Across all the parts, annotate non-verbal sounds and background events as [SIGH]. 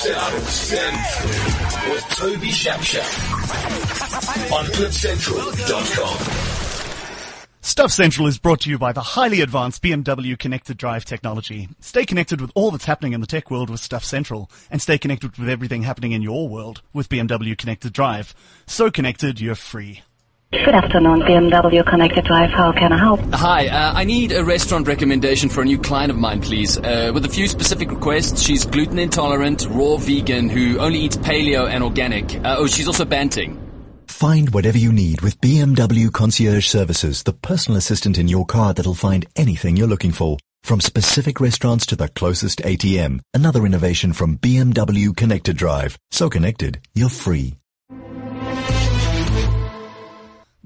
Central. Central. With Toby Shapshak. On CliffCentral.com. Stuff Central is brought to you by the highly advanced BMW connected drive technology. Stay connected with all that's happening in the tech world with Stuff Central and stay connected with everything happening in your world with BMW connected drive. So connected, you're free. Good afternoon, BMW Connected Drive. How can I help? Hi, uh, I need a restaurant recommendation for a new client of mine, please. Uh, with a few specific requests. She's gluten intolerant, raw vegan, who only eats paleo and organic. Uh, oh, she's also banting. Find whatever you need with BMW Concierge Services, the personal assistant in your car that'll find anything you're looking for. From specific restaurants to the closest ATM, another innovation from BMW Connected Drive. So connected, you're free.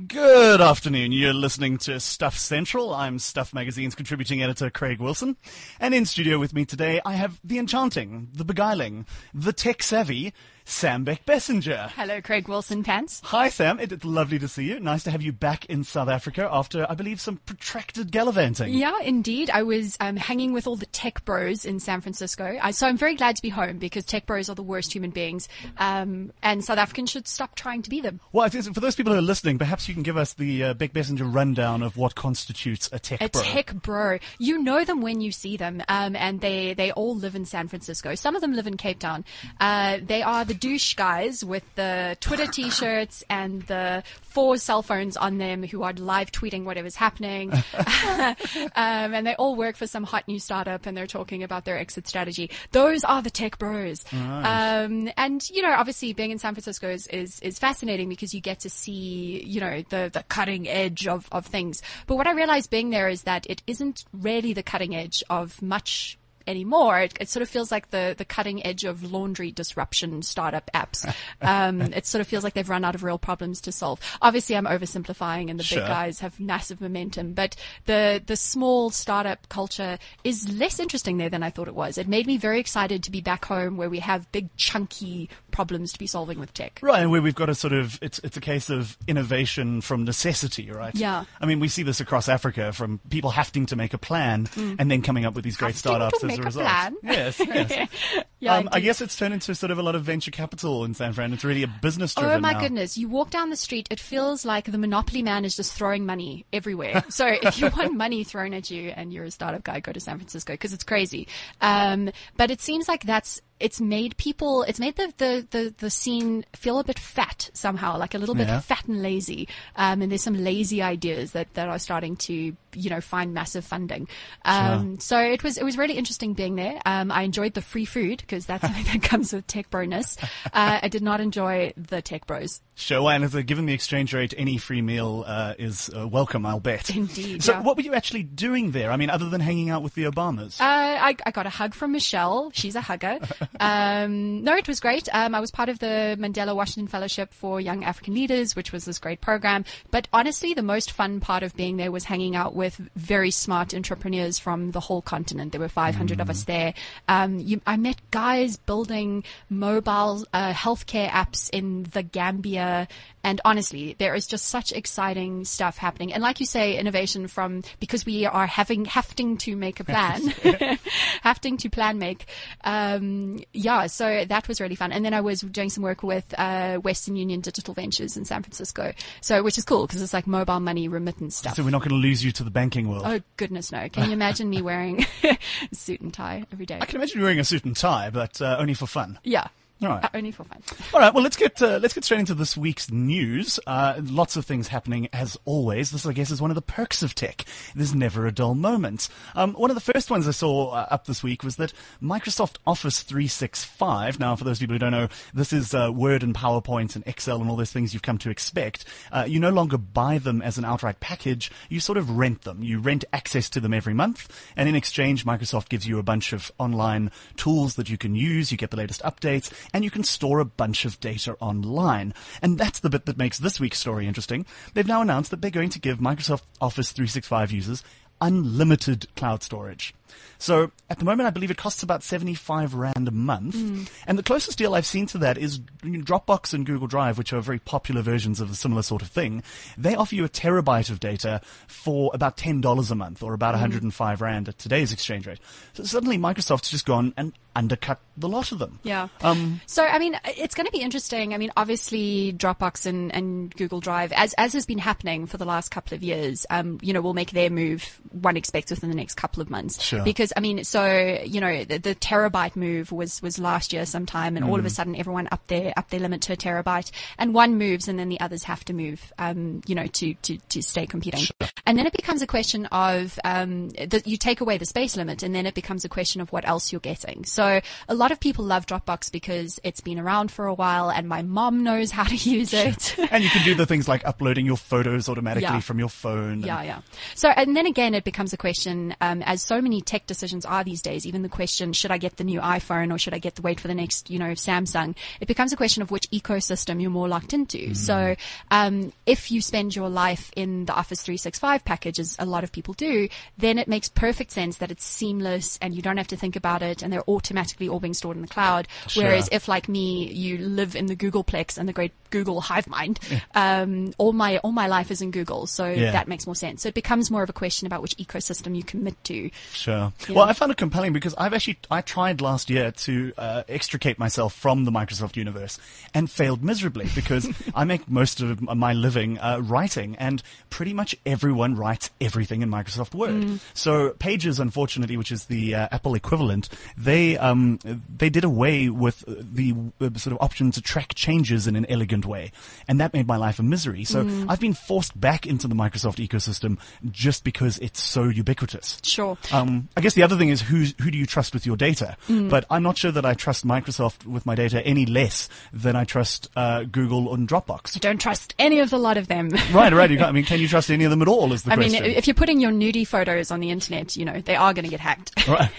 Good afternoon. You're listening to Stuff Central. I'm Stuff Magazine's contributing editor Craig Wilson. And in studio with me today, I have the enchanting, the beguiling, the tech savvy, Sam Beckbessinger. Hello, Craig Wilson Pants. Hi, Sam. It, it's lovely to see you. Nice to have you back in South Africa after, I believe, some protracted gallivanting. Yeah, indeed. I was um, hanging with all the tech bros in San Francisco. I, so I'm very glad to be home because tech bros are the worst human beings, um, and South Africans should stop trying to be them. Well, for those people who are listening, perhaps you can give us the uh, Beckbessinger rundown of what constitutes a tech a bro. A tech bro. You know them when you see them, um, and they, they all live in San Francisco. Some of them live in Cape Town. Uh, they are the douche guys with the Twitter t-shirts and the four cell phones on them who are live tweeting whatever's happening. [LAUGHS] um, and they all work for some hot new startup and they're talking about their exit strategy. Those are the tech bros. Nice. Um, and, you know, obviously being in San Francisco is, is, is fascinating because you get to see, you know, the, the cutting edge of, of things. But what I realized being there is that it isn't really the cutting edge of much anymore. It, it, sort of feels like the, the cutting edge of laundry disruption startup apps. [LAUGHS] Um, it sort of feels like they've run out of real problems to solve. Obviously, I'm oversimplifying, and the Sure. big guys have massive momentum. But the the small startup culture is less interesting there than I thought it was. It made me very excited to be back home, where we have big chunky problems to be solving with tech. Right, and where we've got a sort of, it's, it's a case of innovation from necessity, right? Yeah. I mean, we see this across Africa from people having to make a plan and then coming up with these great Mm. Startups as make a a result. plan. Yes, yes. [LAUGHS] Yeah, um, I indeed. guess it's turned into sort of a lot of venture capital in San Fran. It's really a business driven Oh my now. goodness. You walk down the street, it feels like the Monopoly man is just throwing money everywhere. [LAUGHS] so if you want money thrown at you and you're a startup guy, go to San Francisco because it's crazy. Um, but it seems like that's, it's made people, it's made the, the, the, the scene feel a bit fat somehow, like a little bit Yeah. fat and lazy. Um, and there's some lazy ideas that, that are starting to, you know, find massive funding. Um, so it was, it was really interesting being there. Um, I enjoyed the free food because that's something [LAUGHS] that comes with tech broness. Uh, I did not enjoy the tech bros. Sure, and as given the exchange rate, any free meal uh, is uh, welcome, I'll bet. Indeed, So, yeah. what were you actually doing there? I mean, other than hanging out with the Obamas? Uh, I, I got a hug from Michelle. She's a hugger. [LAUGHS] Um, no, it was great. Um, I was part of the Mandela Washington Fellowship for Young African Leaders, which was this great program. But honestly, the most fun part of being there was hanging out with very smart entrepreneurs from the whole continent. There were 500 of us there. Um, you, I met guys building mobile uh, healthcare apps in the Gambia. And honestly, there is just such exciting stuff happening. And like you say, innovation from because we are having having to make a plan, [LAUGHS] [LAUGHS] having to plan make. Um, yeah, so that was really fun. And then I was doing some work with uh, Western Union Digital Ventures in San Francisco, so which is cool because it's like mobile money remittance stuff. so we're not going to lose you to the banking world. Oh goodness, no! Can you imagine me wearing [LAUGHS] a suit and tie every day? I can imagine you wearing a suit and tie, but uh, only for fun. Yeah. All right. Uh, only for fun. All right. Well, let's get uh, let's get straight into this week's news. Uh, lots of things happening as always. This, I guess, is one of the perks of tech. There's never a dull moment. Um, one of the first ones I saw uh, up this week was that Microsoft Office 365. Now, for those people who don't know, this is uh, Word and PowerPoint and Excel and all those things you've come to expect. Uh, you no longer buy them as an outright package. You sort of rent them. You rent access to them every month, and in exchange, Microsoft gives you a bunch of online tools that you can use. You get the latest updates, and you can store a bunch of data online. And that's the bit that makes this week's story interesting. They've now announced that they're going to give Microsoft Office 365 users unlimited cloud storage. So at the moment, I believe it costs about 75 Rand a month. Hmm. And the closest deal I've seen to that is Dropbox and Google Drive, which are very popular versions of a similar sort of thing. They offer you a terabyte of data for about $10 a month or about 105 Rand at today's exchange rate. So suddenly Microsoft's just gone and undercut the lot of them. Yeah. Um, so, I mean, it's going to be interesting. I mean, obviously, Dropbox and, and Google Drive, as, as has been happening for the last couple of years, um, you know, will make their move, one expects, within the next couple of months. Sure. Because, I mean, so, you know, the, the terabyte move was, was last year sometime, and all Mm. of a sudden everyone up their, up their limit to a terabyte, and one moves, and then the others have to move, um, you know, to, to, to stay competing. And then it becomes a question of, um, the, you take away the space limit, and then it becomes a question of what else you're getting. So a lot of people love Dropbox because it's been around for a while, and my mom knows how to use it. [LAUGHS] and you can do the things like uploading your photos automatically Yeah. from your phone. and- Yeah, yeah. So, and then again, it becomes a question, um, as so many tech decisions are these days, even the question, should I get the new iPhone or should I get the wait for the next, you know, Samsung? It becomes a question of which ecosystem you're more locked into. So, um, if you spend your life in the Office 365 package, as a lot of people do, then it makes perfect sense that it's seamless and you don't have to think about it and they're automatically all being stored in the cloud. Whereas if, like me, you live in the Googleplex and the great Google hive mind, um, all my, all my life is in Google. So Yeah. that makes more sense. So it becomes more of a question about which ecosystem you commit to. Sure. Yeah. Well, I found it compelling because I've actually I tried last year to uh, extricate myself from the Microsoft universe and failed miserably because [LAUGHS] I make most of my living uh, writing, and pretty much everyone writes everything in Microsoft Word. Mm. So Pages, unfortunately, which is the uh, Apple equivalent, they um, they did away with the uh, sort of option to track changes in an elegant way, and that made my life a misery. So Mm. I've been forced back into the Microsoft ecosystem just because it's so ubiquitous. Sure. Um, I guess the other thing is who who do you trust with your data? Mm. But I'm not sure that I trust Microsoft with my data any less than I trust uh, Google and Dropbox. I don't trust any of the lot of them. [LAUGHS] right, right. [LAUGHS] I mean, can you trust any of them at all? Is the I mean, if you're putting your nudie photos on the internet, you know, they are going to get hacked. [LAUGHS] Right,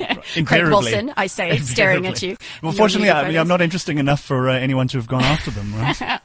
Craig. Wilson, I say, staring at you. Well, fortunately, I, I'm photos. not interesting enough for uh, anyone to have gone after them, right?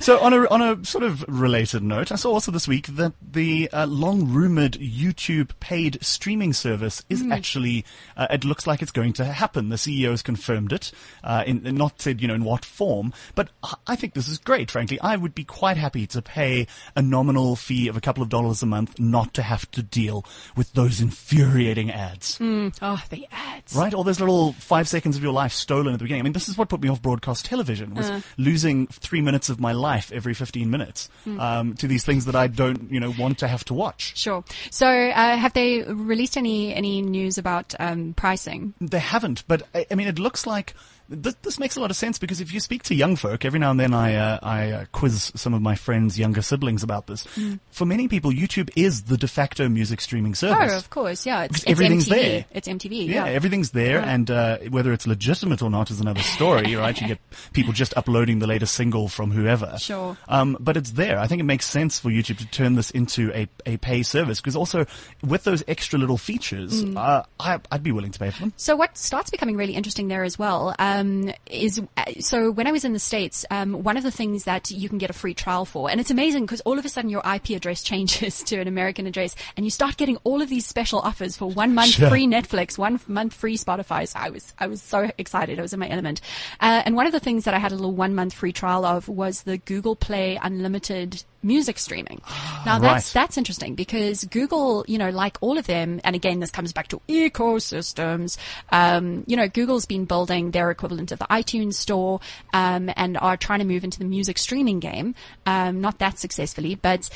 So on a on a sort of related note, I saw also this week that the uh, long rumored YouTube paid streaming service is Hmm. actually uh, it looks like it's going to happen. The CEO has confirmed it, uh, in, in not said you know in what form, but I- think this is great. Frankly, I would be quite happy to pay a nominal fee of a couple of dollars a month not to have to deal with those infuriating ads. Oh, the ads. Right? All those little five seconds of your life stolen at the beginning. I mean, this is what put me off broadcast television, was Uh. losing three minutes of my life every 15 minutes Hmm. um, to these things that I don't, you know, want to have to watch. Sure. So, uh, have they released any any news about um, pricing? They haven't, but I, I mean, it looks like this, this makes a lot of sense because if you speak to young folk, every now and then I uh, I uh, quiz some of my friends' younger siblings about this. Hmm. For many people, YouTube is the de facto music streaming service. Oh, of course, yeah. It's, it's everything's MTV. there. It's MTV. Yeah, Yeah. everything's there, and uh, whether it's legitimate or not is another story, [LAUGHS] right? You get people just uploading the latest single from whoever. Sure. Um, but it's there. I think it makes sense for YouTube to turn this into a, a pay service because also with those extra little features, Mm. uh, I, I'd be willing to pay for them. So what starts becoming really interesting there as well um, is uh, so when I was in the states, um, one of the things that you can get a free trial for, and it's amazing because all of a sudden your IP address [LAUGHS] changes to an American address, and you start getting all of these special offers for one month Sure. free Netflix, one month free Spotify. So I was I was so excited, I was in my element. Uh, and one of the things that I had a little one month free trial of was the Google Play Unlimited music streaming. [GASPS] Now that's Right. that's interesting because Google, you know, like all of them, and again, this comes back to ecosystems. Um, you know, Google's been building their equivalent of the iTunes store, um, and are trying to move into the music streaming game. Um, not that successfully, but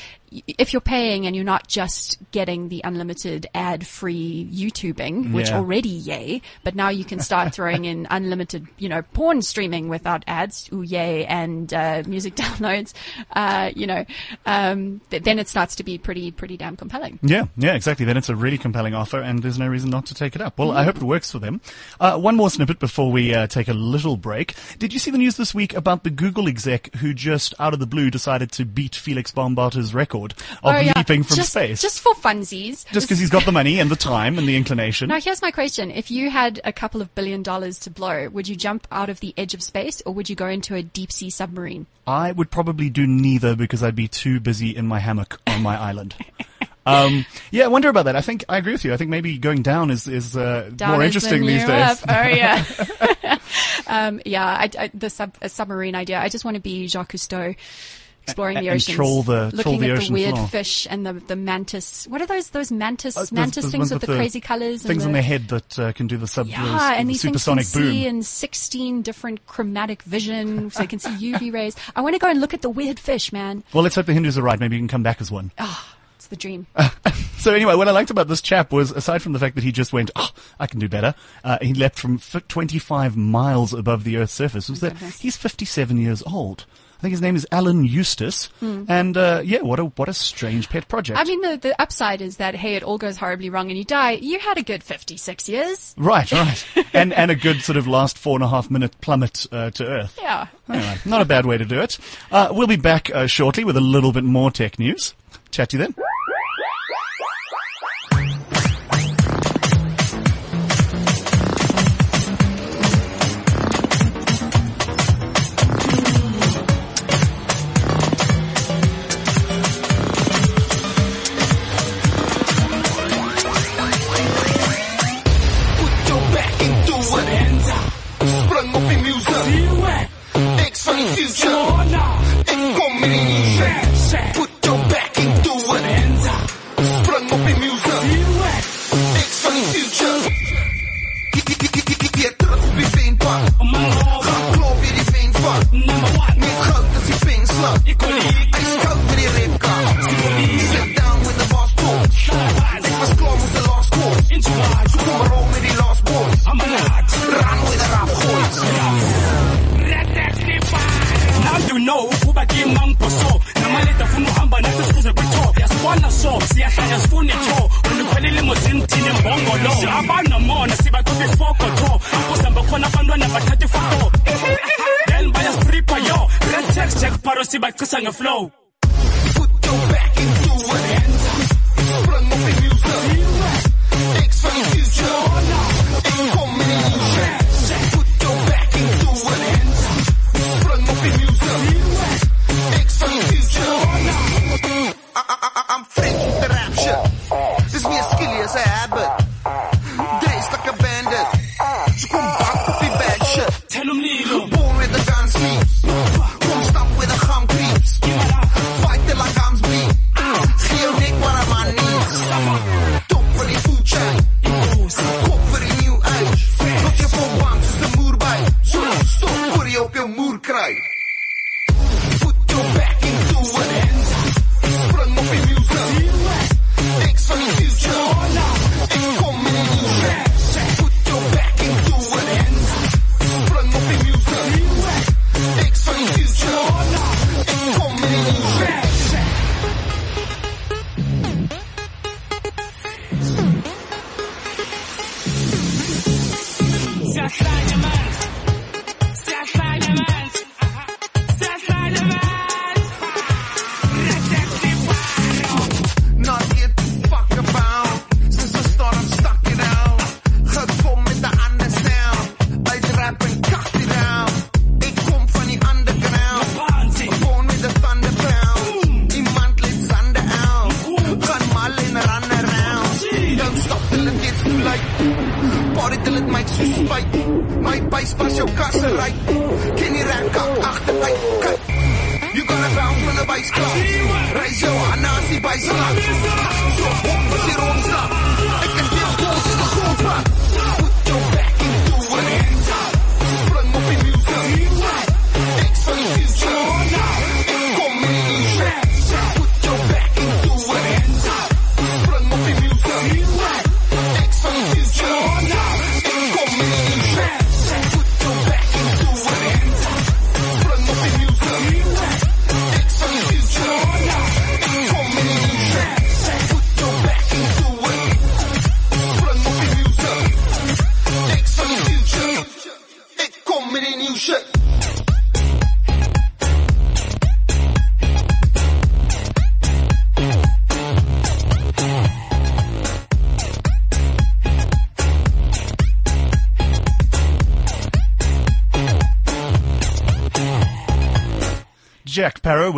if you're paying and you're not just getting the unlimited ad-free YouTubing, which Yeah. already yay, but now you can start throwing in [LAUGHS] unlimited, you know, porn streaming without ads, ooh yay, and uh, music [LAUGHS] downloads. Uh, you know, um, th- then it starts to be pretty, pretty damn compelling. Yeah, yeah, exactly. Then it's a really compelling offer, and there's no reason not to take it up. Well, I hope it works for them. Uh, one more snippet before we uh, take a little break. Did you see the news this week about the Google exec who just out of the blue decided to beat Felix Baumgart's record of oh, yeah. leaping from just, space. Just for funsies. Just because he's got the money and the time and the inclination. Now, here's my question. If you had a couple of billion dollars to blow, would you jump out of the edge of space or would you go into a deep sea submarine? I would probably do neither because I'd be too busy in my hammock on my [LAUGHS] island. Um, yeah, I wonder about that. I think I agree with you. I think maybe going down is is uh, down more is interesting the these days. Oh yeah, [LAUGHS] [LAUGHS] um, yeah. I, I, the sub, submarine idea. I just want to be Jacques Cousteau exploring the oceans, troll the, looking troll the at the weird floor. fish and the, the mantis. What are those those mantis uh, mantis things with the, crazy colors? Things the, on their head that uh, can do the sub. Yeah, those, and these things can boom. see in sixteen different chromatic vision, so they can see UV [LAUGHS] rays. I want to go and look at the weird fish, man. Well, let's hope the Hindus are right. Maybe you can come back as one. Ah, Oh the dream. [LAUGHS] so anyway, what I liked about this chap was, aside from the fact that he just went, oh, I can do better, uh, he leapt from 25 miles above the Earth's surface, was oh that he's 57 years old. I think his name is Alan Eustace. Mm. And uh, yeah, what a what a strange pet project. I mean, the, the upside is that hey, it all goes horribly wrong and you die. You had a good fifty six years. Right, [LAUGHS] right, and and a good sort of last four and a half minute plummet uh, to earth. Yeah, anyway, not a bad way to do it. Uh, we'll be back uh, shortly with a little bit more tech news. Chat to you then.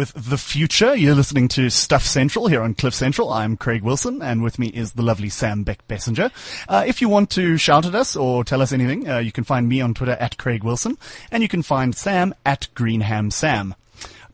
Future. You're listening to Stuff Central here on Cliff Central. I'm Craig Wilson, and with me is the lovely Sam Beckbessinger. Uh, if you want to shout at us or tell us anything, uh, you can find me on Twitter at Craig Wilson, and you can find Sam at Greenham Sam.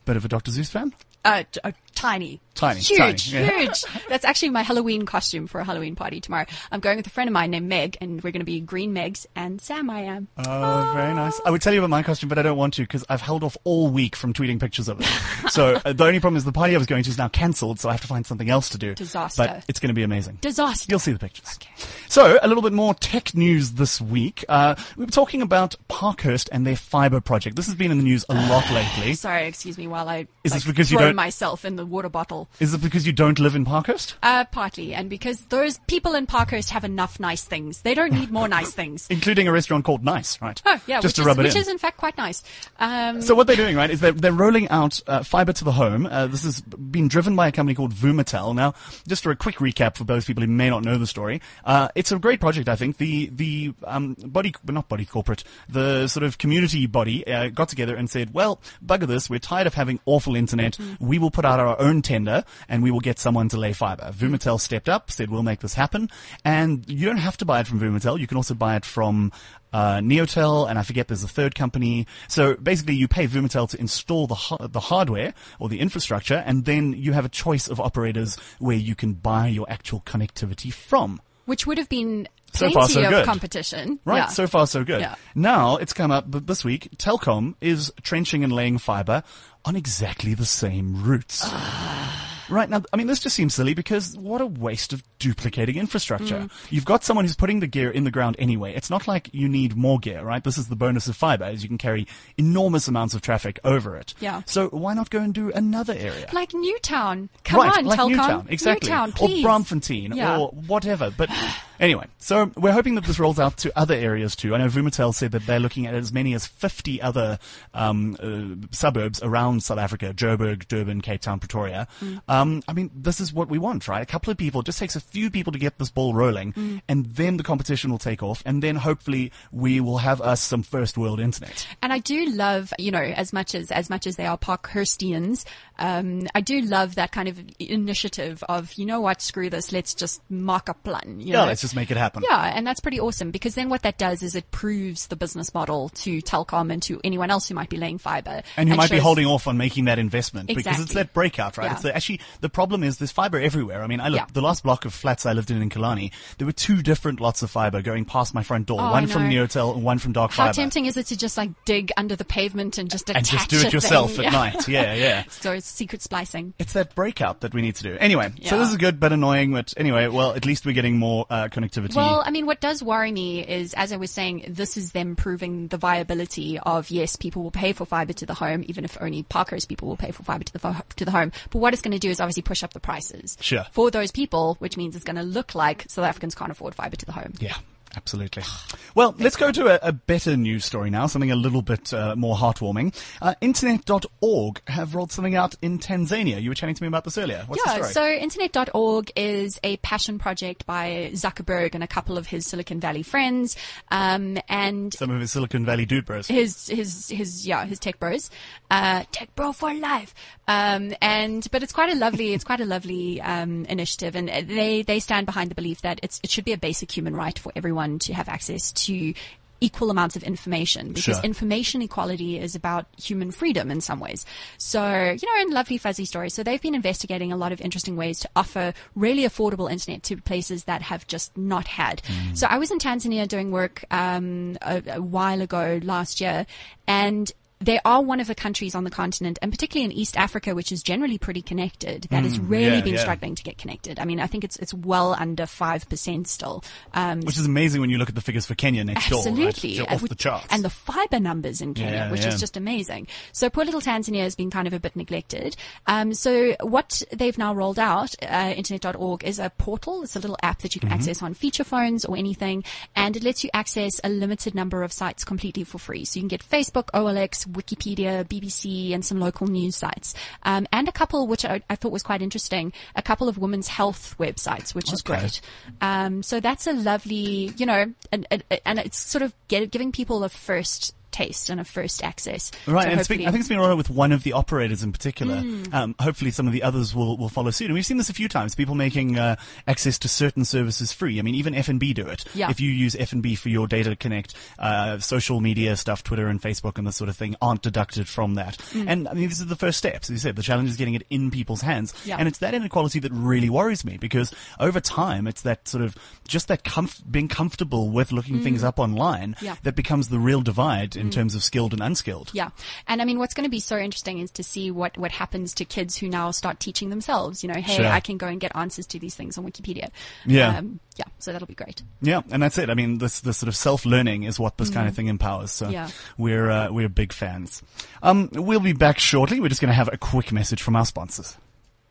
Bit of a Dr. Seuss fan? Uh, uh, tiny. Tiny, Huge, tiny, yeah. huge. That's actually my Halloween costume for a Halloween party tomorrow. I'm going with a friend of mine named Meg, and we're going to be Green Megs, and Sam I am. Oh, very nice. I would tell you about my costume, but I don't want to because I've held off all week from tweeting pictures of it. [LAUGHS] so uh, the only problem is the party I was going to is now cancelled, so I have to find something else to do. Disaster. But it's going to be amazing. Disaster. You'll see the pictures. Okay. So, a little bit more tech news this week. Uh, we were talking about Parkhurst and their fiber project. This has been in the news a lot [SIGHS] lately. Sorry, excuse me while I Is like, this because you don't- myself in the water bottle. Is it because you don't live in Parkhurst? Uh, partly, and because those people in Parkhurst have enough nice things. They don't need more nice things. [LAUGHS] Including a restaurant called Nice, right? Oh, yeah, Just which, to is, rub it which in. is in fact quite nice. Um, So what they're doing, right, is they're, they're rolling out uh, fiber to the home. Uh, this has been driven by a company called Vumatel. Now, just for a quick recap for those people who may not know the story, uh, it's a great project. I think the the um, body, not body corporate, the sort of community body uh, got together and said, "Well, bugger this. We're tired of having awful internet. We will put out our own tender and we will get someone to lay fiber." Vumatel stepped up, said, "We'll make this happen." And you don't have to buy it from Vumatel. You can also buy it from uh, Neotel, and I forget there's a third company. So basically, you pay Vumatel to install the ha- the hardware or the infrastructure, and then you have a choice of operators where you can buy your actual connectivity from. which would have been So plenty far, so of good. competition. Right, Yeah. so far so good. Yeah. Now it's come up th- this week. Telkom is trenching and laying fiber on exactly the same routes. Ah. Right now, I mean, this just seems silly because what a waste of duplicating infrastructure. Mm. You've got someone who's putting the gear in the ground anyway. It's not like you need more gear, right? This is the bonus of fiber, is you can carry enormous amounts of traffic over it. Yeah. So why not go and do another area? like Newtown. Come right, on, like Telkom. Newtown, exactly, Newtown, or please. Braamfontein, Yeah. or whatever. But [SIGHS] anyway, so we're hoping that this rolls out to other areas too. I know Vumatel said that they're looking at as many as 50 other um, uh, suburbs around South Africa: Joburg, Durban, Cape Town, Pretoria. Mm. Um, I mean, this is what we want, right? A couple of people. It just takes a few people to get this ball rolling, Mm. and then the competition will take off, and then hopefully we will have us some first world internet. And I do love, you know, as much as as much as they are Parkhurstians, um, I do love that kind of initiative of, you know what, screw this, let's just mark a plan. You Yeah, know? let's just make it happen. Yeah, and that's pretty awesome because then what that does is it proves the business model to Telkom and to anyone else who might be laying fiber. and who might be holding off on making that investment because it's Exactly. that breakout, right? Yeah. It's the, actually the problem is there's fiber everywhere. I mean, I look Yeah. the last block of flats I lived in in Killarney, there were two different lots of fiber going past my front door, Oh, one from. Neotel and one from Dark How Fiber. tempting is it to just like dig under the pavement and just attach and just do it yourself thing? at Yeah. night. Yeah, yeah. [LAUGHS] Secret splicing. It's that breakout that we need to do. Anyway, so this is good but annoying, but anyway, well, at least we're getting more uh, connectivity. Well, I mean, what does worry me is, as I was saying, this is them proving the viability of yes, people will pay for fiber to the home, even if only Parker's people will pay for fiber to the fo- to the home. But what it's going to do is obviously push up the prices Sure. for those people, which means it's going to look like South Africans can't afford fiber to the home. Yeah, absolutely. [SIGHS] Well, let's go to a, a better news story now, something a little bit uh, more heartwarming. Uh, Internet.org have rolled something out in Tanzania. You were chatting to me about this earlier. What's yeah, the story? so internet.org is a passion project by Zuckerberg and a couple of his Silicon Valley friends. Um, and Some of his Silicon Valley dude bros. his his his yeah his tech bros, uh, tech bro for life. Um, and but it's quite a lovely it's quite a lovely um, initiative, and they they stand behind the belief that it's it should be a basic human right for everyone to have access to equal amounts of information because Sure. information equality is about human freedom in some ways. So, you know, in lovely fuzzy stories. So they've been investigating a lot of interesting ways to offer really affordable internet to places that have just not had. Mm. So I was in Tanzania doing work um, a, a while ago last year, and they are one of the countries on the continent, and particularly in East Africa, which is generally pretty connected, that has really Mm, yeah, been yeah. struggling to get connected. I mean, I think it's it's well under five percent still. Um, Which is amazing when you look at the figures for Kenya next door. Absolutely. Right? Off the charts. And the fiber numbers in Kenya, Yeah, which is just amazing. So poor little Tanzania has been kind of a bit neglected. Um, so what they've now rolled out, uh, internet.org, is a portal. It's a little app that you Mm-hmm. can access on feature phones or anything. And it lets you access a limited number of sites completely for free. So you can get Facebook, OLX, Wikipedia, BBC, and some local news sites. Um, and a couple, which I, I thought was quite interesting, a couple of women's health websites, which is great. Um, so that's a lovely, you know, and, and, and it's sort of get, giving people a first taste and a first access. Right, and hopefully- I think it's been out with one of the operators in particular. Hmm. Um, hopefully, some of the others will, will follow suit. And we've seen this a few times. People making uh, access to certain services free. I mean, even FNB do it. Yeah. If you use FNB for your data connect, uh, social media stuff, Twitter and Facebook and this sort of thing aren't deducted from that. Hmm. And I mean, these are the first steps. As you said, the challenge is getting it in people's hands. Yeah. And it's that inequality that really worries me because over time, it's that sort of just that comf- being comfortable with looking things up online. Yeah. that becomes the real divide in terms of skilled and unskilled. Yeah. And I mean, what's going to be so interesting is to see what, what happens to kids who now start teaching themselves. You know, hey, Sure. I can go and get answers to these things on Wikipedia. Yeah. Um, yeah. So that'll be great. Yeah, and that's it. I mean, this this sort of self learning is what this kind of thing empowers. So Mm. Yeah. we're uh, we're big fans. Um, we'll be back shortly. We're just going to have a quick message from our sponsors.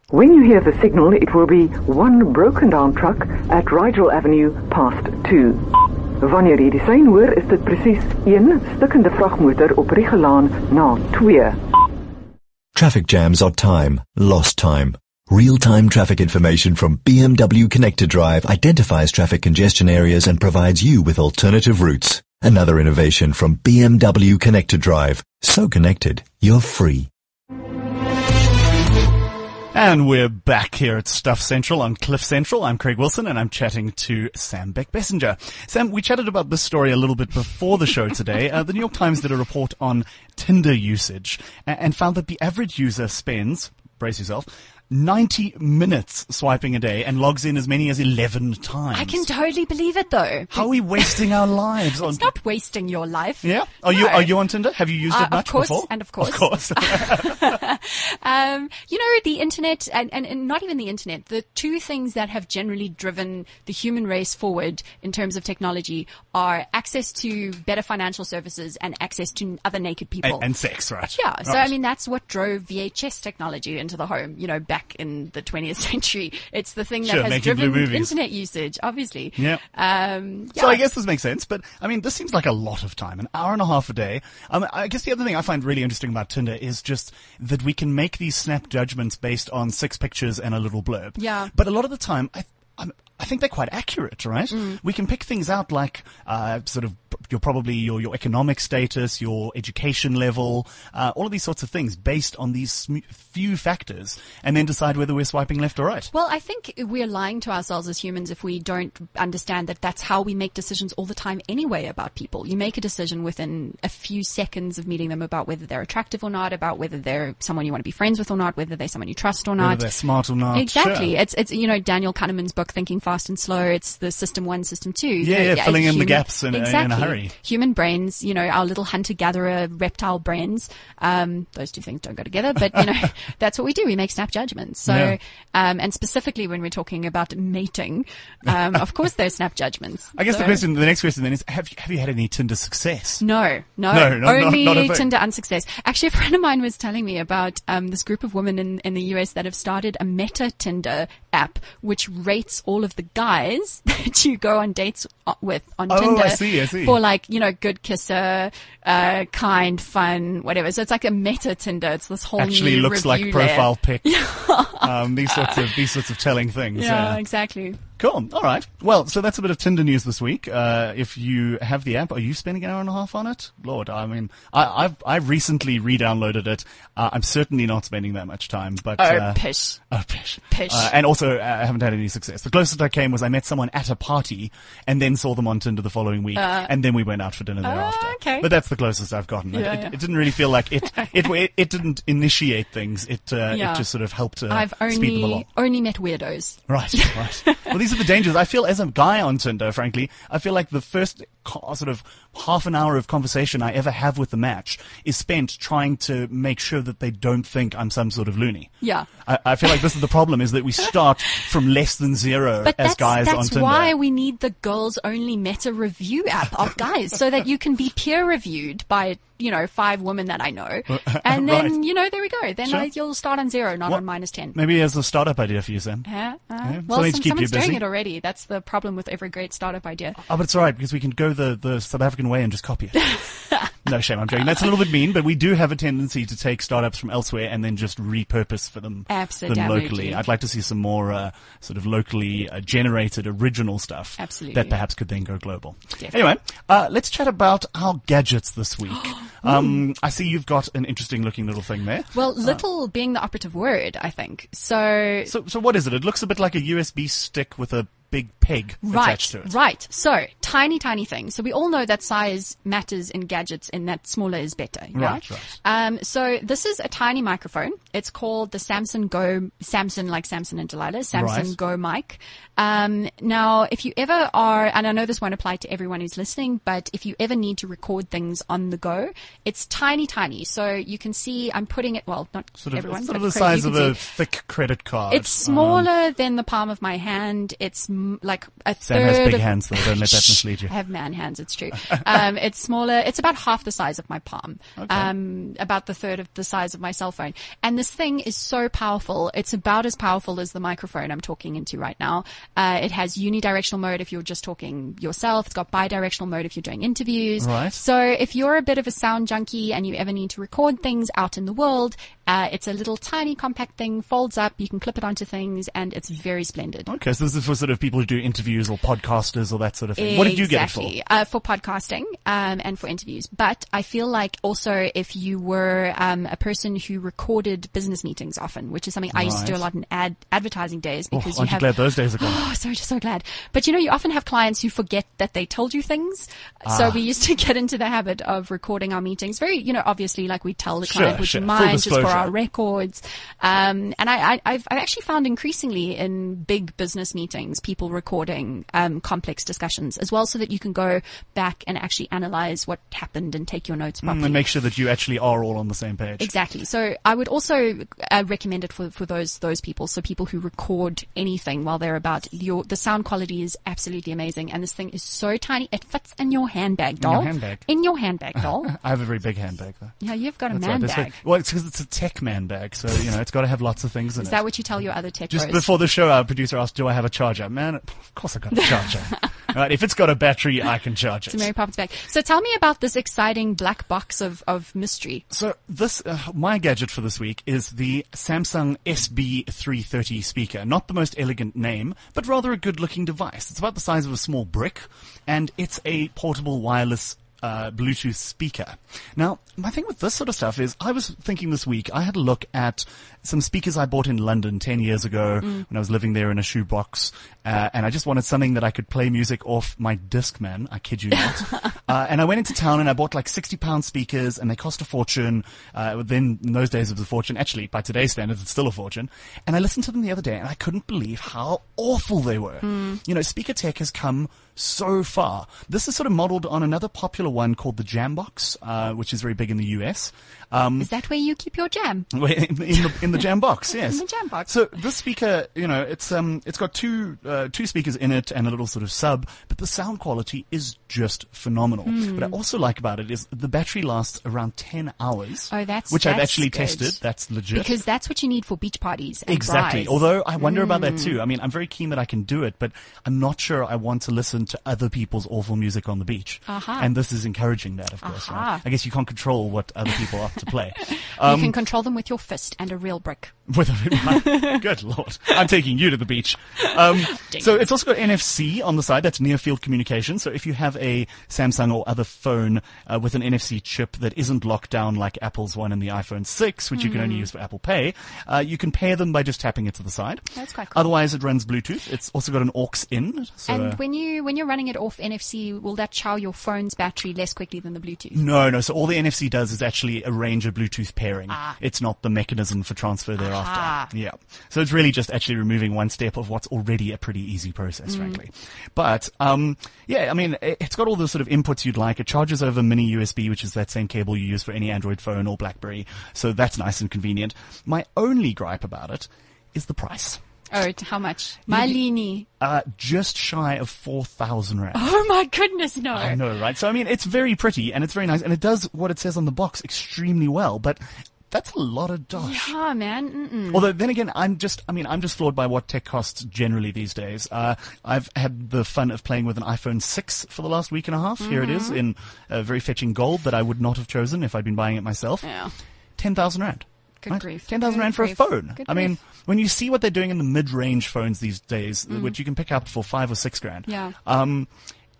When you hear the signal, it will be one broken down truck at Rigel Avenue past 2. Wanneer jy die sein hoor, is dit presies een stukkende vragmotor op na 2. Traffic jams are time, lost time. Real-time traffic information from BMW Connected Drive identifies traffic congestion areas and provides you with alternative routes. Another innovation from BMW Connected Drive. So connected, you're free. And we're back here at Stuff Central on Cliff Central. I'm Craig Wilson and I'm chatting to Sam Beckbessinger. Sam, we chatted about this story a little bit before the show today. Uh, the New York Times did a report on Tinder usage and found that the average user spends, brace yourself, 90 minutes swiping a day and logs in as many as 11 times. I can totally believe it though. How are we wasting our lives [LAUGHS] on It's not wasting your life. Yeah. Are you are you on Tinder? Have you used Uh, it much of course, before? and of course. Of course. [LAUGHS] Um, you know, the internet, and, and, and not even the internet, the two things that have generally driven the human race forward in terms of technology are access to better financial services and access to other naked people. and, and sex, right? Yeah, so Right. I mean that's what drove VHS technology into the home. You know, back in the 20th [LAUGHS] century, it's the thing that Sure, has driven internet usage. Obviously, Yeah. Um, yeah. So I guess this makes sense, but I mean, this seems like a lot of time, an hour and a half a day. Um, I guess the other thing I find really interesting about Tinder is just that we can make these snap judgments based on six pictures and a little blurb. Yeah. But a lot of the time, I, I'm, I think they're quite accurate, right? Mm. We can pick things out like, uh, sort of, your probably your, your economic status, your education level, uh, all of these sorts of things based on these sm- few factors and then decide whether we're swiping left or right. Well, I think we're lying to ourselves as humans if we don't understand that that's how we make decisions all the time anyway about people. You make a decision within a few seconds of meeting them about whether they're attractive or not, about whether they're someone you want to be friends with or not, whether they're someone you trust or not. Whether they're smart or not. Exactly. Sure. It's, it's, you know, Daniel Kahneman's book, Thinking Fast and Slow. It's the system one, system two. You Yeah, know, yeah, filling in the gaps in a- in a exactly. Hurry. Human brains, you know, our little hunter-gatherer reptile brains, um, those two things don't go together, but you know, [LAUGHS] that's what we do. We make snap judgments. So, Yeah. um, and specifically when we're talking about mating, um, of course there's snap judgments. [LAUGHS] I guess the question, the next question then is, have you, have you had any Tinder success? No, no, No, not- not- only not thing. Tinder unsuccess. Actually, a friend of mine was telling me about um, this group of women in, in the US that have started a Meta Tinder app, which rates all of the guys [LAUGHS] that you go on dates with on Oh, Tinder I see, I see. For like you know good kisser, uh, kind, fun, whatever. So it's like a Meta Tinder. It's this whole Actually new looks like layer. profile pic. [LAUGHS] um, these sorts of, these sorts of telling things. Yeah, exactly. Cool. All right. Well, so that's a bit of Tinder news this week. Uh, if you have the app, are you spending an hour and a half on it? Lord, I mean, I, I've, I recently re-downloaded it. Uh, I'm certainly not spending that much time, but, Oh, uh, pish. Oh, pish. Pish. Uh, and also, uh, I haven't had any success. The closest I came was I met someone at a party and then saw them on Tinder the following week, and then we went out for dinner thereafter. Uh, okay. But that's the closest I've gotten. It- Yeah, it, yeah. it didn't really feel like it. [LAUGHS] It, it, it didn't initiate things. It, uh, Yeah. it just sort of helped uh, I've speed them along. only only met weirdos. Right, right. [LAUGHS] well, these are the dangers. I feel as a guy on Tinder, frankly, I feel like the first co- sort of half an hour of conversation I ever have with the match is spent trying to make sure that they don't think I'm some sort of loony. Yeah. I, I feel like this is the problem: is that we [LAUGHS] start from less than zero But as guys on Tinder. that's why we need the girls only meta review app of guys so that you can be peer reviewed by, you know, five women that I know. [LAUGHS] And then, Right. you know, there we go. Then Sure. I, you'll start on zero, not What- on minus 10. Maybe as a startup idea for you, Sam. Yeah, uh, Yeah, well, something some, someone's doing it already. That's the problem with every great startup idea. Oh, but it's all right because we can go the, the South African way and just copy it. [LAUGHS] No shame, I'm joking. That's a little bit mean, but we do have a tendency to take startups from elsewhere and then just repurpose for them, them locally. I'd like to see some more uh, sort of locally uh, generated original stuff Absolutely. that perhaps could then go global. Definitely. Anyway, uh, let's chat about our gadgets this week. [GASPS] um, I see you've got an interesting looking little thing there. Well, little being the operative word, I think. So, So, so what is it? It looks a bit like a USB stick with a big peg right, attached to it. right. So, tiny, tiny thing. So we all know that size matters in gadgets and that smaller is better. yeah? Right, right. Um, so this is a tiny microphone. It's called the Samson Go, Samson like Samson and Delilah, Samson Right. Go mic. Um, now, if you ever are, and I know this won't apply to everyone who's listening, but if you ever need to record things on the go, it's tiny, tiny. So you can see I'm putting it, well, not Sort of, everyone, it's sort of the Craig, size of a see. thick credit card. It's Um, smaller than the palm of my hand. It's like a Sam third. has big hands though. Don't let that [LAUGHS] mislead you. I have man hands. It's true. [LAUGHS] um, it's smaller. It's about half the size of my palm. Um, about the third of the size of my cell phone. And this thing is so powerful. It's about as powerful as the microphone I'm talking into right now. Uh, it has unidirectional mode if you're just talking yourself. It's got bidirectional mode if you're doing interviews. Right. So if you're a bit of a sound junkie and you ever need to record things out in the world, uh, it's a little tiny compact thing, folds up, you can clip it onto things, and it's very splendid. Okay, so this is for sort of people who do interviews or podcasters or that sort of thing. What did you get it for? Uh, for podcasting um, and for interviews. But I feel like also if you were um, a person who recorded business meetings often, which is something I used to do a lot in ad advertising days Oh, because aren't you have glad those days are gone? [GASPS] Oh, so just so glad. But you know, you often have clients who forget that they told you things. So Ah. we used to [LAUGHS] get into the habit of recording our meetings. Very, you know, obviously, like we tell the client, sure. you Full mind just for our records? Um, and I, I, I've, I've actually found increasingly in big business meetings, people recording um, complex discussions as well, so that you can go back and actually analyze what happened and take your notes properly. Mm, and make sure that you actually are all on the same page. Exactly. So I would also uh, recommend it for, for those those people. So people who record anything while they're about. Your the sound quality is absolutely amazing, and this thing is so tiny. It fits in your handbag, doll. handbag? In your handbag, doll. [LAUGHS] I have a very big handbag though. yeah, you've got a That's man right. Bag. Well, it's because it's a tech man bag, so you know it's got to have lots of things in Is it. that what you tell your other tech Just bros? before the show, our producer asked, "Do I have a charger?" Man, of course I got a charger. right, if it's got a battery, I can charge it. It's Mary Poppins bag. So tell me about this exciting black box of, of mystery. So this, uh, my gadget for this week is the Samsung SB330 speaker. Not the most elegant name, but rather a good looking device. It's about the size of a small brick, and it's a portable wireless uh, Bluetooth speaker. Now, my thing with this sort of stuff is I was thinking this week, I had a look at some speakers I bought in London 10 years ago when I was living there in a shoebox, uh, and I just wanted something that I could play music off my Discman, I kid you not. [LAUGHS] uh, and I went into town and I bought like 60 pound speakers and they cost a fortune. Uh, then in those days it was a fortune. Actually, by today's standards, it's still a fortune. And I listened to them the other day and I couldn't believe how awful they were. You know, speaker tech has come so far. This is sort of modeled on another popular one called the Jambox, uh, which is very big in the US. Um, Is that where you keep your jam? [LAUGHS] in the, in the jam box, [LAUGHS] yes. In the jam box. So this speaker, you know, it's um, it's got two uh, two speakers in it and a little sort of sub, but the sound quality is just phenomenal. Hmm. What I also like about it is the battery lasts around ten hours. Oh, that's- which I've actually good. tested. That's legit. Because that's what you need for beach parties. And Exactly. Although I wonder about Hmm. that too. I mean, I'm very keen that I can do it, but I'm not sure I want to listen to other people's awful music on the beach. Aha. And this is encouraging that, of course. Aha. Right? I guess you can't control what other people have to play. [LAUGHS] you can control them with your fist and a real brick. With a, [LAUGHS] good lord, I'm taking you to the beach. Um, [LAUGHS] so it's also got NFC on the side. That's near field communication. So if you have a Samsung or other phone uh, with an NFC chip that isn't locked down like Apple's one in the iPhone 6, which you can Mm. only use for Apple Pay, uh, you can pair them by just tapping it to the side. That's quite cool. Otherwise, it runs Bluetooth. It's also got an aux in. So, and uh, when you when you're running it off NFC, will that chow your phone's battery less quickly than the Bluetooth? no, no. So all the NFC does is actually arrange a Bluetooth pairing. Ah. It's not the mechanism for transfer thereafter. Yeah. So it's really just actually removing one step of what's already a pretty easy Mm. process, frankly. But, um, yeah, I mean, it's got all the sort of inputs you'd like. It charges over mini USB, which is that same cable you use for any Android phone or BlackBerry. So that's nice and convenient. My only gripe about it is the price. Oh, how much? Malini. Uh, just shy of 4,000 rand. Oh my goodness, no. I know, right? So I mean, it's very pretty and it's very nice and it does what it says on the box extremely well, but That's a lot of dosh. Oh man, Mm-mm. Although then again, I'm just, I mean, I'm just floored by what tech costs generally these days. Uh, I've had the fun of playing with an iPhone 6 for the last week and a half. Here it is Mm-hmm. in uh, very fetching gold that I would not have chosen if I'd been buying it myself. yeah. 10,000 Rand. Good grief. 10,000 Rand for a phone. Good I mean, grief. Mm. when you see what they're doing in the mid-range phones these days, which you can pick up for five or six grand. Yeah. Um,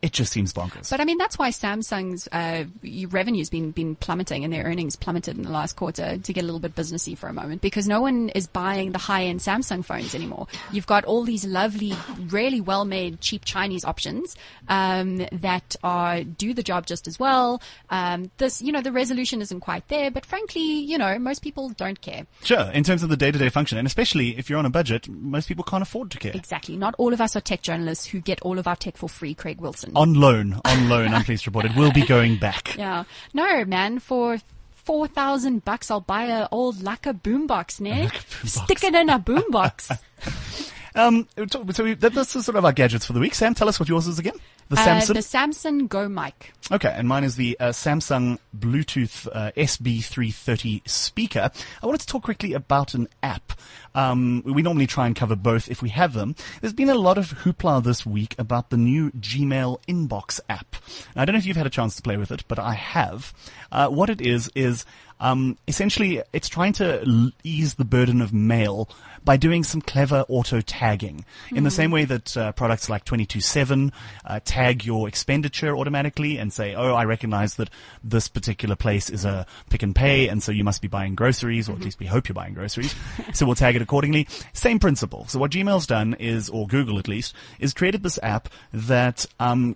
it just seems bonkers. But I mean, that's why Samsung's uh, revenue's been been plummeting and their earnings plummeted in the last quarter to get a little bit businessy for a moment because no one is buying the high end Samsung phones anymore. You've got all these lovely, really well made, cheap Chinese options um, that are do the job just as well. Um, this, you know, the resolution isn't quite there, but frankly, you know, most people don't care. Sure, in terms of the day-to-day function, and especially if you're on a budget, most people can't afford to care. Exactly. Not all of us are tech journalists who get all of our tech for free. Craig Wilson. On loan, on loan, I'm pleased to report it will be going back. [LAUGHS] Yeah. No, man, for four thousand bucks I'll buy a old lacquer boombox, ne? Stick it in a boombox. [LAUGHS] Um, so we, that, that's the sort of our gadgets for the week. Sam, tell us what yours is again. The Uh, Samson. the Samson Go mic. Okay, and mine is the uh, Samsung Bluetooth uh, SB330 speaker. I wanted to talk quickly about an app. Um, we normally try and cover both if we have them. There's been a lot of hoopla this week about the new Gmail inbox app. Now, I don't know if you've had a chance to play with it, but I have. Uh, what it is is um, essentially it's trying to l- ease the burden of mail by doing some clever auto tagging in the same way that uh, products like 22seven uh, tag your expenditure automatically and say, oh, I recognize that this particular place is a Pick n Pay, and so you must be buying groceries, or at least we hope you're buying groceries. [LAUGHS] so we'll tag it accordingly. Same principle. So what Gmail's done is, or Google at least, is created this app that um,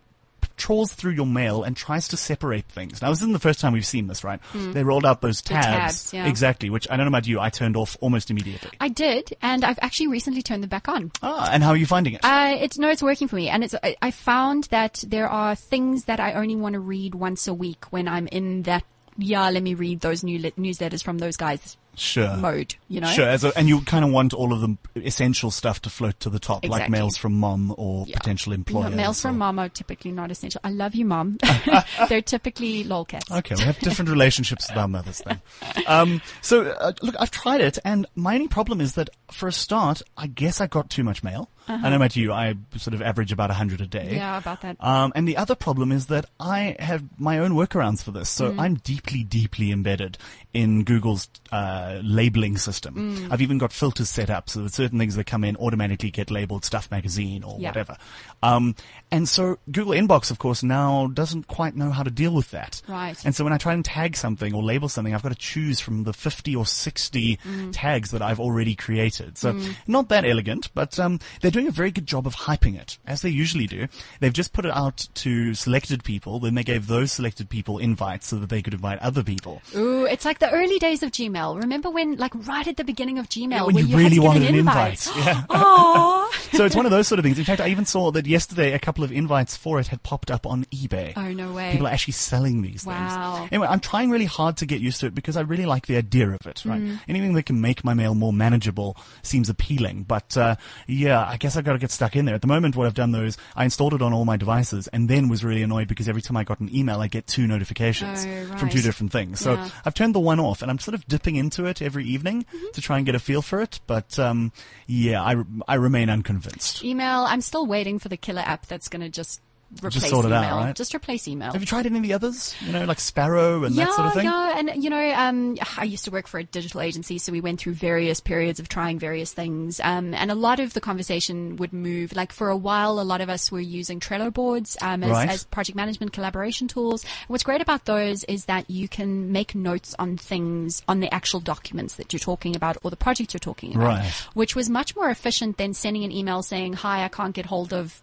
trawls through your mail and tries to separate things. Now, this isn't the first time we've seen this, right? They rolled out those tabs. tabs, yeah. Exactly, which I don't know about you, I turned off almost immediately. I did, and I've actually recently turned them back on. Ah, and how are you finding it? Uh, it's no, it's working for me, and it's. I, I found that there are things that I only want to read once a week when I'm in that. Yeah, let me read those new lit- newsletters from those guys sure. mode. You know, Sure, a, and you kind of want all of the essential stuff to float to the top, like mails from mom or Yeah. potential No, employers. mails from mom are typically not essential. I love you, mom. [LAUGHS] [LAUGHS] They're typically lolcats. Okay, we have different relationships with our mothers then. [LAUGHS] Um, so, uh, look, I've tried it, and my only problem is that for a start, I guess I got too much mail. I know about you, I sort of average about 100 a day. Uh-huh. Yeah, about that. Um, and the other problem is that I have my own workarounds for this. Mm. So I'm deeply, deeply embedded in Google's uh, labeling system. Mm. I've even got filters set up so that certain things that come in automatically get labeled Stuff Magazine or Yeah. whatever. Um, and so Google Inbox, of course, now doesn't quite know how to deal with that. Right. And so when I try and tag something or label something, I've got to choose from the 50 or 60 Mm. tags that I've already created. So not that elegant, but um, they're doing a very good job of hyping it, as they usually do. They've just put it out to selected people, then they gave those selected people invites so that they could invite other people. Ooh, it's like the early days of Gmail. Remember when, like, right at the beginning of Gmail, when where you you, really wanted an an invite. [GASPS] Yeah. [LAUGHS] Aww. so it's one of those sort of things. In fact, I even saw that yesterday a couple of invites for it had popped up on eBay. Oh, no way. People are actually selling these Wow. things. Anyway, I'm trying really hard to get used to it because I really like the idea of it, right? Mm. Anything that can make my mail more manageable seems appealing. But, uh, yeah, I guess I've got to get stuck in there. At the moment, what I've done though is I installed it on all my devices and then was really annoyed because every time I got an email, I get two notifications Oh, from two different things. So Yeah. Mm-hmm. I've turned the one off and I'm sort of dipping into it every evening to try and get a feel for it. But, um, yeah, I, I remain unconvinced. Email, I'm still waiting for the killer app that's going to just replace sort it email. out, right? Just replace email. Have you tried any of the others? You know, like Sparrow and yeah, that sort of thing? yeah, and you know, um, I used to work for a digital agency, so we went through various periods of trying various things, um, and a lot of the conversation would move. Like for a while, a lot of us were using Trello boards um, as, Right. as project management collaboration tools. What's great about those is that you can make notes on things on the actual documents that you're talking about or the project you're talking about, Right. which was much more efficient than sending an email saying, "Hi, I can't get hold of."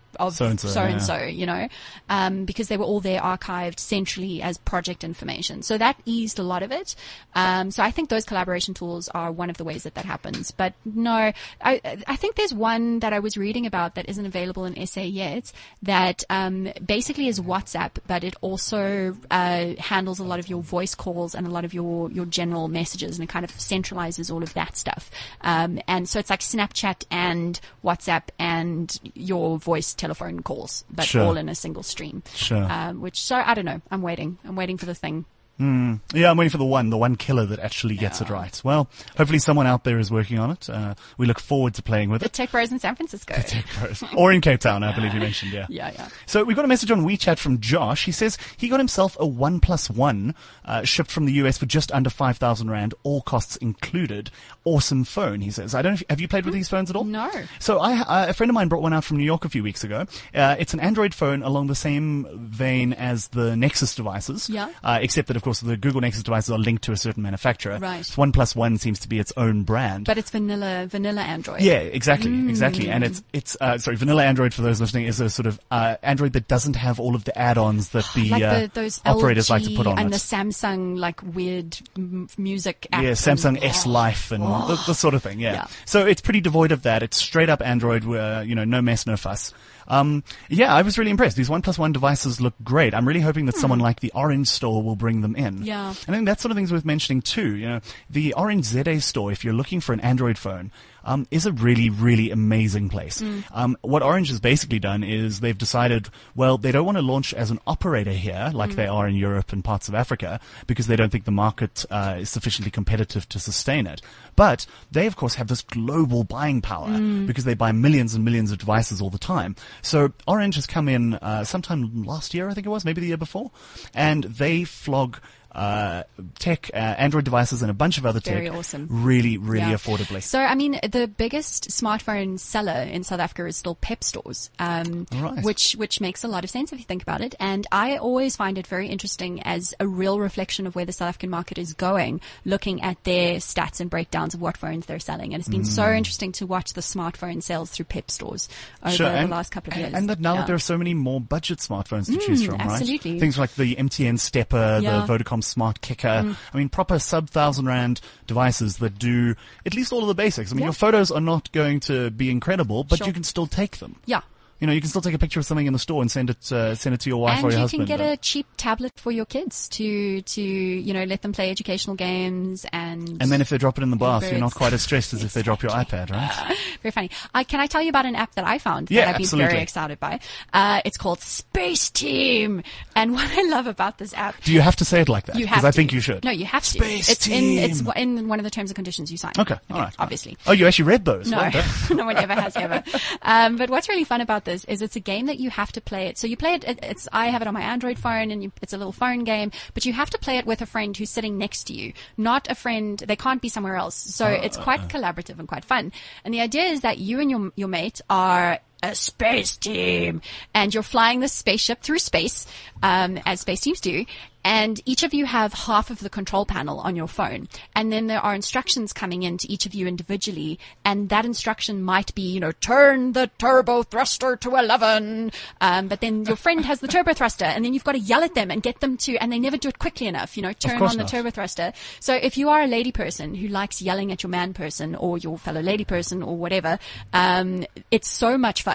Of so and so, you know, um, because they were all there archived centrally as project information. So that eased a lot of it. Um, so I think those collaboration tools are one of the ways that that happens. But no, I, I think there's one that I was reading about that isn't available in SA yet that um, basically is WhatsApp, but it also uh, handles a lot of your voice calls and a lot of your, your general messages and it kind of centralizes all of that stuff. Um, and so it's like Snapchat and WhatsApp and your voice telephone calls, but Sure. all in a single stream. Sure. Um, which, so I don't know. I'm waiting. I'm waiting for the thing. Yeah, I'm waiting for the one, the one killer that actually gets it right. Well, hopefully someone out there is working on it. Uh, we look forward to playing with The it. Tech Bros in San Francisco. Tech Bros, or in Cape Town, I believe you [LAUGHS] mentioned, yeah. Yeah, yeah. So we got a message on WeChat from Josh. He says he got himself a One Plus One uh, shipped from the US for just under five thousand rand, all costs included. Awesome phone, he says. I don't know. If, have you played with these phones at all? No. So I, uh, a friend of mine brought one out from New York a few weeks ago. Uh, it's an Android phone along the same vein as the Nexus devices. Yeah. Uh, except that of course the Google Nexus devices are linked to a certain manufacturer. Right. One Plus One seems to be its own brand. But it's vanilla, vanilla Android. Yeah, exactly, exactly. And Mm. it's it's uh, sorry, vanilla Android for those listening is a sort of uh, Android that doesn't have all of the add-ons that the like uh, the, those operators LG like to put on and it. the Samsung like weird m- music yeah, Samsung and- S Life and the, the sort of thing. Yeah. Yeah. So it's pretty devoid of that. It's straight up Android, where you know, no mess, no fuss. Um, yeah, I was really impressed. These One Plus One devices look great. I'm really hoping that someone like the Orange Store will bring them in. Hmm. Yeah. And I think that sort of thing's worth mentioning too. You know, the Orange ZA Store, if you're looking for an Android phone, um, is a really, really amazing place. Um, what Orange has basically done is they've decided, well, they don't want to launch as an operator here, like they are in Europe and parts of Africa, because they don't think the market uh, is sufficiently competitive to sustain it. But they, of course, have this global buying power because they buy millions and millions of devices all the time. So Orange has come in uh, sometime last year, I think it was, maybe the year before, and they flog. Uh, tech, uh, Android devices, and a bunch of other Very tech, awesome. really, really Yeah. affordably. So, I mean, the biggest smartphone seller in South Africa is still Pep stores, um, Right. which which makes a lot of sense if you think about it. And I always find it very interesting as a real reflection of where the South African market is going, looking at their stats and breakdowns of what phones they're selling. And it's been so interesting to watch the smartphone sales through Pep stores over the and, last couple of years. And that now Yeah. that there are so many more budget smartphones to choose Mm, from, absolutely. right? Things like the MTN Steppa, Yeah. Mm. the Vodacom Smart Kicka. Mm. I mean, proper sub thousand rand devices that do at least all of the basics. I mean, Yeah. your photos are not going to be incredible, but Sure. you can still take them. yeah. You know, you can still take a picture of something in the store and send it, uh, send it to your wife and or your you husband. can get a cheap tablet for your kids to to you know let them play educational games and and then if they drop it in the bath, you're not quite as stressed as if they drop your iPad, right? [LAUGHS] very funny. I, can I tell you about an app that I found Yeah, that I've been absolutely. very excited by? Uh, it's called Space Team, and [LAUGHS] what I love about this app. Do you have to say it like that? You have Because I think you should. No, you have to. Space it's in it's in one of the terms and conditions you sign. Okay, all right. Obviously. Oh, you actually read those? No, [LAUGHS] no one ever has ever. Um, but what's really fun about this is it's a game that you have to play it. So you play it. it- It's I have it on my Android phone, and you, it's a little phone game. But you have to play it with a friend who's sitting next to you, not a friend. They can't be somewhere else. So it's quite ah. collaborative and quite fun. And the idea is that you and your your mate are a space team, and you're flying this spaceship through space, um, as space teams do. And each of you have half of the control panel on your phone. And then there are instructions coming in to each of you individually. And that instruction might be, you know, turn the turbo thruster to 11. Um, but then your friend has the turbo thruster and then you've got to yell at them and get them to, and they never do it quickly enough, you know, turn on the not. turbo thruster. So if you are a lady person who likes yelling at your man person or your fellow lady person or whatever, um, it's so much fun.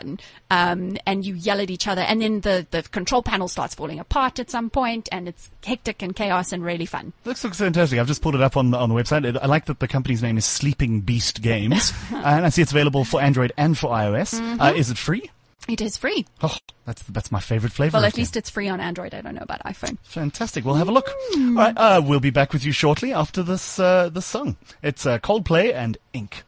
Um, and you yell at each other and then the, the control panel starts falling apart at some point and it's hectic and chaos and really fun. Looks looks fantastic. I've just pulled it up on the, on the website. I like that the company's name is Sleeping Beast Games, [LAUGHS] and I see it's available for Android and for iOS. Mm-hmm. Uh, is it free? It is free. Oh, that's that's my favorite flavor. Well, at least it's free on Android. I don't know about iPhone. fantastic. We'll have a look. All right, uh, we'll be back with you shortly after this uh, this song. It's uh, Coldplay and Ink.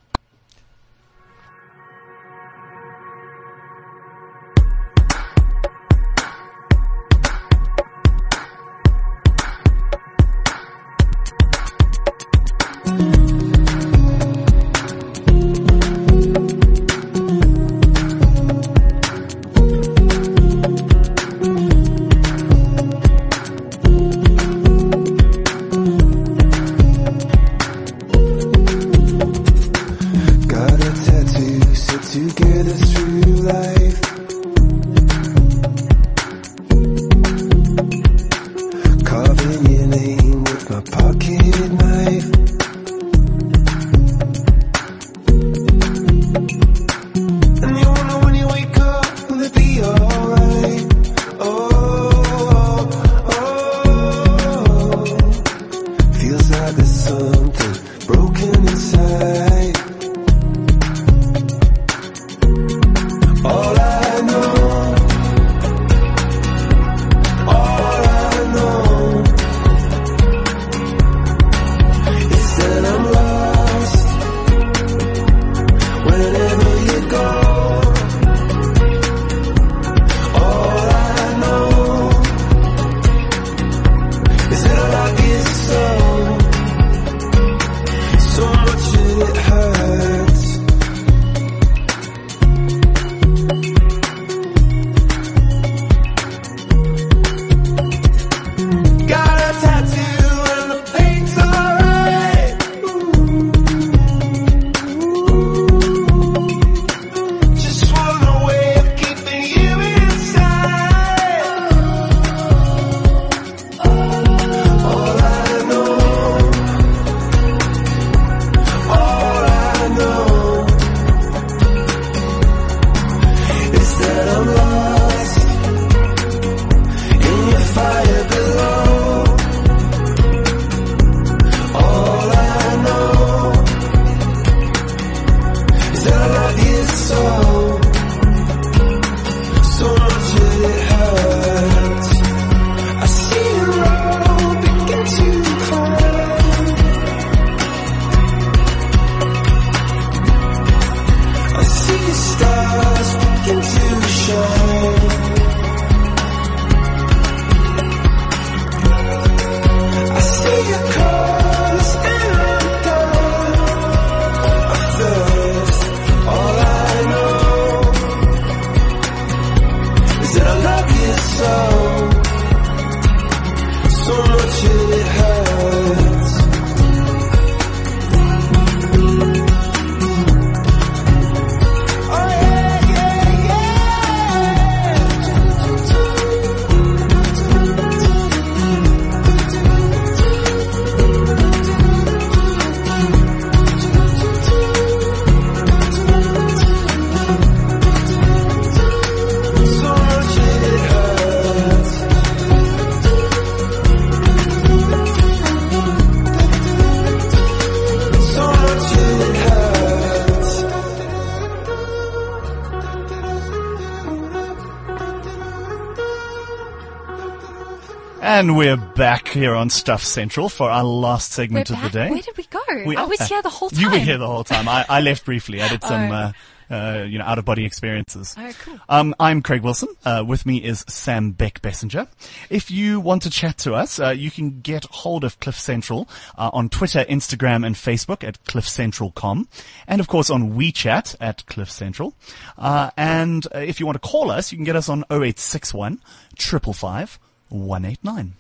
And we're back here on Stuff Central for our last segment We're of the day. Where did we go? We I was back. here the whole time. You were here the whole time. I, I left briefly. I did some, [LAUGHS] Oh. uh, uh, you know, out of body experiences. Oh, cool. Um, I'm Craig Wilson. Uh, with me is Sam Beckbessinger. If you want to chat to us, uh, you can get hold of Cliff Central uh, on Twitter, Instagram, and Facebook at cliffcentral.com, and of course on WeChat at Cliff Central. Uh, and uh, if you want to call us, you can get us on 0861 555 189.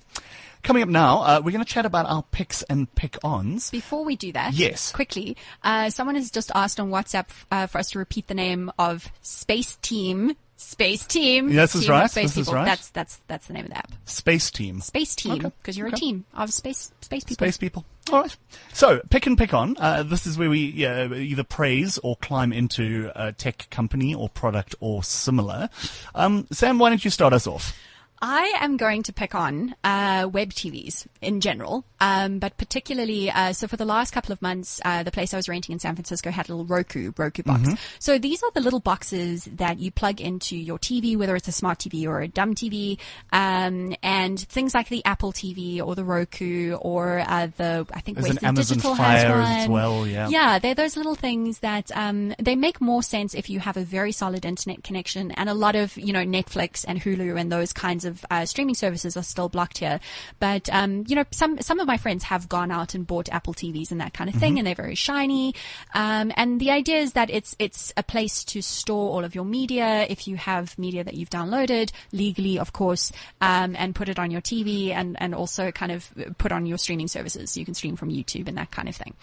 Coming up now, uh, we're going to chat about our picks and pick-ons. Before we do that, Yes. quickly, uh, someone has just asked on WhatsApp uh, for us to repeat the name of Space Team. Space Team. Yes, that's Team of right. Space This is right. That's that's that's the name of the app. Space Team. Space Team, Okay. because you're Okay. a team of space space people. Space people. All right. So, pick and pick on. Uh, this is where we uh, either praise or climb into a tech company or product or similar. Um, Sam, why don't you start us off? I am going to pick on uh, web TVs in general, um, but particularly, uh, so for the last couple of months, uh, the place I was renting in San Francisco had a little Roku Roku box. Mm-hmm. So these are the little boxes that you plug into your TV, whether it's a smart TV or a dumb TV, um, and things like the Apple TV or the Roku or uh, the I think There's Western Amazon Digital Fire has as well, yeah. Yeah, they're those little things that um, they make more sense if you have a very solid internet connection and a lot of you know Netflix and Hulu and those kinds of uh, streaming services are still blocked here. But um, you know, some some of my friends have gone out and bought Apple TVs and that kind of thing, and they're very shiny. Um, and the idea is that it's it's a place to store all of your media if you have media that you've downloaded legally, of course, um, and put it on your TV and and also kind of put on your streaming services. You can stream from YouTube and that kind of thing.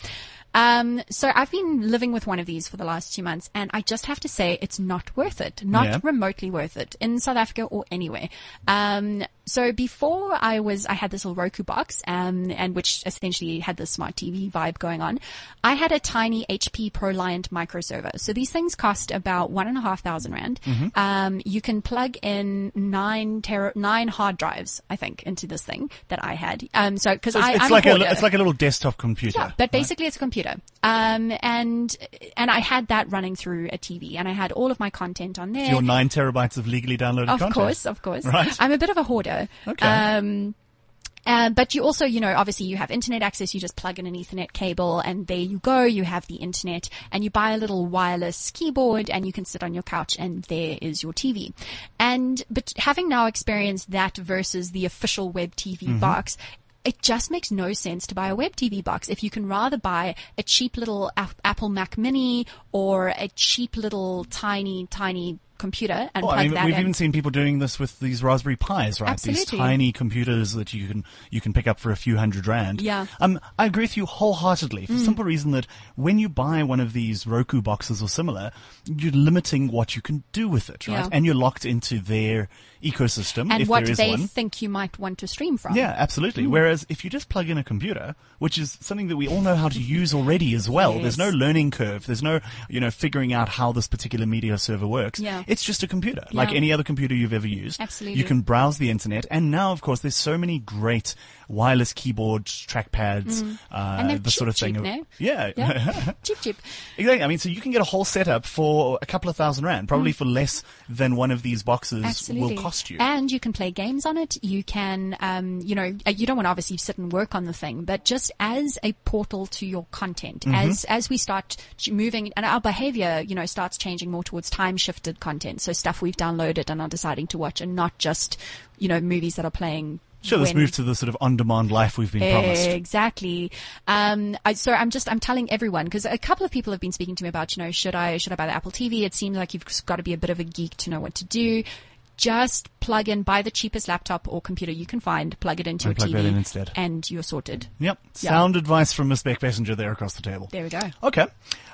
Um, so I've been living with one of these for the last two months, and I just have to say it's not worth it. Not Yeah. remotely worth it in South Africa or anywhere. Um, so before I was, I had this little Roku box, um, and which essentially had the smart TV vibe going on. I had a tiny HP ProLiant micro server. So these things cost about one and a half thousand rand. Mm-hmm. Um, you can plug in nine tera, nine hard drives, I think, into this thing that I had. Um, so because So it's, I, it's I'm like a, a, it's like a little desktop computer. Yeah, but basically it's a computer. Um, and, and I had that running through a TV and I had all of my content on there. Your nine terabytes of legally downloaded of content. course, of course. Right. I'm a bit of a hoarder. Okay. Um, uh, but you also, you know, obviously you have internet access. You just plug in an Ethernet cable, and there you go. You have the internet, and you buy a little wireless keyboard, and you can sit on your couch, and there is your TV. And but having now experienced that versus the official web TV Mm-hmm. box. it just makes no sense to buy a web TV box if you can rather buy a cheap little Apple Mac Mini or a cheap little tiny, tiny computer and Oh, plug I mean, that we've in. even seen people doing this with these Raspberry Pis, right? These tiny computers that you can you can pick up for a few hundred rand. Yeah. Um, I agree with you wholeheartedly for the Mm. simple reason that when you buy one of these Roku boxes or similar, you're limiting what you can do with it, right? Yeah. And you're locked into their ecosystem and if what there is they one. think you might want to stream from. Yeah, absolutely. Mm. Whereas if you just plug in a computer, which is something that we all know how to use already as well, Yes. there's no learning curve. There's no, you know, figuring out how this particular media server works. Yeah. It's just a computer, like any other computer you've ever used. Absolutely. You can browse the internet, and now, of course, there's so many great wireless keyboards, trackpads, Mm. uh, the sort of thing. cheap, of- no? Yeah. Yeah. [LAUGHS] cheap, cheap. Exactly. I mean, so you can get a whole setup for a couple of thousand rand, probably for less than one of these boxes Mm. Absolutely. will cost you. And you can play games on it. You can, um, you know, uh, you don't want to obviously sit and work on the thing, but just as a portal to your content, Mhm. as as we start moving, and our behavior, you know, starts changing more towards time shifted content. So stuff we've downloaded and are deciding to watch, and not just, you know, movies that are playing. Sure, let's when- move to the sort of on-demand life we've been promised. Exactly. Um, I, so I'm just I'm telling everyone because a couple of people have been speaking to me about you know should I should I buy the Apple TV? It seems like you've got to be a bit of a geek to know what to do. Just plug in, buy the cheapest laptop or computer you can find, plug it into And your plug TV, that in instead. and you're sorted. Yep. Yeah. Sound advice from Miss Beckbessinger there across the table. There we go. Okay.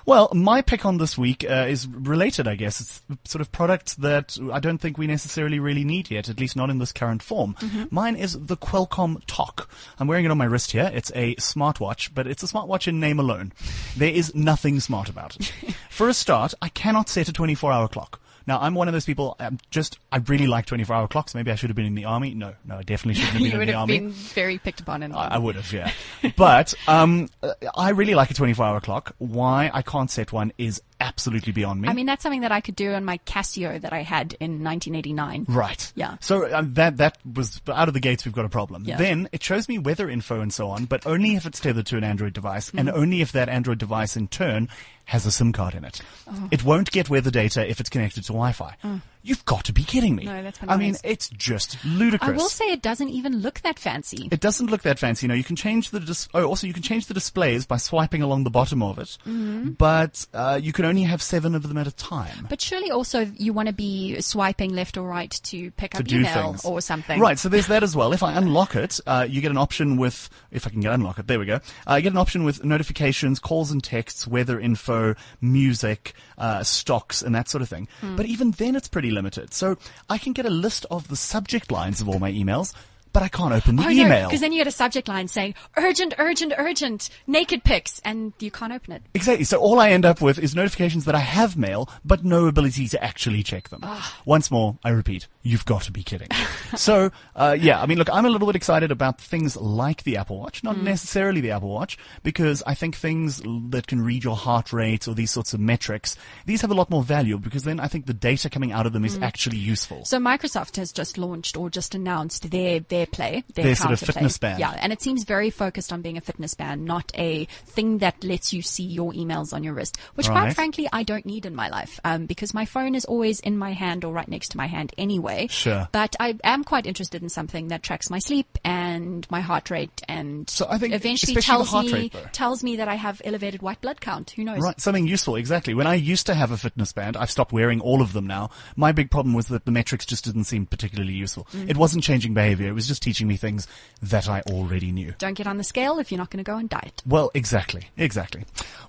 Well, my pick on this week uh, is related, I guess. It's sort of products that I don't think we necessarily really need yet, at least not in this current form. Mhm. Mine is the Qualcomm Toq. I'm wearing it on my wrist here. It's a smartwatch, but it's a smartwatch in name alone. There is nothing smart about it. [LAUGHS] For a start, I cannot set a 24 hour clock. Now, I'm one of those people, I'm just, I really like 24 hour clocks. Maybe I should have been in the army. No, no, I definitely shouldn't have been [LAUGHS] in the army. you would have been very picked upon in I, I would have, yeah. [LAUGHS] but um, uh, I really like a 24 hour clock. Why I can't set one is absolutely beyond me. I mean, that's something that I could do on my Casio that I had in 1989. Right. Yeah. So uh, that that was out of the gates. We've got a problem. Yeah. Then it shows me weather info and so on, but only if it's tethered to an Android device, and Mhm. only if that Android device in turn has a SIM card in it. Oh. It won't get weather data if it's connected to Wi-Fi. Oh. You've got to be kidding me. No, that's I mean, it's just ludicrous. I will say it doesn't even look that fancy. It doesn't look that fancy. You you can change the dis- oh, also you can change the displays by swiping along the bottom of it, Mhm. but uh, you can only have seven of them at a time. But surely also you want to be swiping left or right to pick to up do email things or something. Right, so there's that as well. If I unlock it, uh, you get an option with, if I can get unlock it, there we go. Uh, you get an option with notifications, calls and texts, weather info, music, uh, stocks, and that sort of thing. Hmm. But even then, it's pretty limited. So I can get a list of the subject lines of all my emails, but I can't open the oh, email. because then you get a subject line saying urgent, urgent, urgent, naked pics, and you can't open it. Exactly. So all I end up with is notifications that I have mail, but no ability to actually check them. Ah. Once more, I repeat, you've got to be kidding. so, uh, yeah, I mean, look, I'm a little bit excited about things like the Apple Watch, not Mm. necessarily the Apple Watch, because I think things that can read your heart rate or these sorts of metrics, these have a lot more value because then I think the data coming out of them is Mm. actually useful. So Microsoft has just launched or just announced their their play, their, Their sort of fitness band. Yeah, and it seems very focused on being a fitness band, not a thing that lets you see your emails on your wrist. Which, Right. quite frankly, I don't need in my life um, because my phone is always in my hand or right next to my hand anyway. Sure. But I am quite interested in something that tracks my sleep and my heart rate, and So I think eventually tells me rate, tells me that I have elevated white blood count. Who knows? Right, something useful, exactly. When I used to have a fitness band, I've stopped wearing all of them now. My big problem was that the metrics just didn't seem particularly useful. Mm. It wasn't changing behavior, it was just teaching me things that I already knew. Don't get on the scale if you're not going to go on diet. Well, exactly, exactly.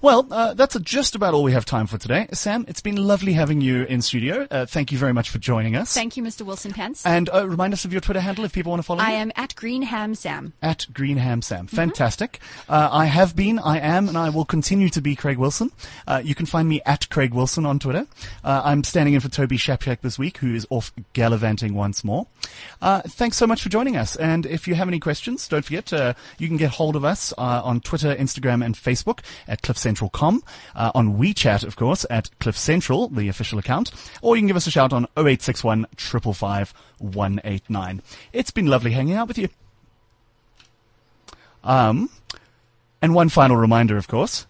Well, uh, that's just about all we have time for today. Sam, it's been lovely having you in studio. Uh, thank you very much for joining us. Thank you, Mr. Wilson Pants. and uh, remind us of your Twitter handle if people want to follow me. I you. am at Greenham Sam. At Greenham Sam. Mm-hmm. Fantastic. Uh, I have been, I am, and I will continue to be Craig Wilson. Uh, you can find me at Craig Wilson on Twitter. Uh, I'm standing in for Toby Shapshak this week, who is off gallivanting once more. Uh, thanks so much for joining us. And if you have any questions, don't forget, uh, you can get hold of us uh, on Twitter, Instagram, and Facebook at CliffCentral.com. Uh, on WeChat, of course, at Cliff Central, the official account. Or you can give us a shout on 0861 555 189. It's been lovely hanging out with you. Um, and one final reminder, of course,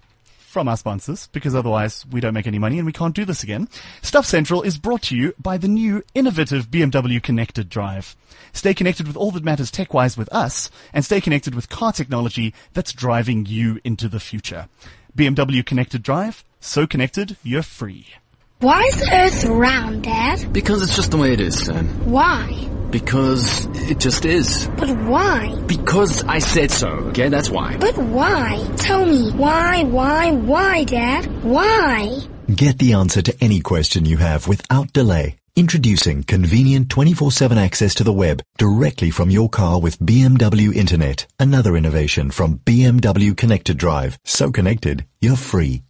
from our sponsors, because otherwise we don't make any money and we can't do this again. Stuff Central is brought to you by the new innovative BMW Connected Drive. Stay connected with all that matters tech-wise with us, and stay connected with car technology that's driving you into the future. BMW Connected Drive, so connected, you're free. Why is the Earth round, Dad? Because it's just the way it is, son. Why? Because it just is. But why? Because I said so, okay? That's why. But why? Tell me. Why, why, why, Dad? Why? Get the answer to any question you have without delay. Introducing convenient 24-7 access to the web directly from your car with BMW Internet. Another innovation from BMW Connected Drive. So connected, you're free.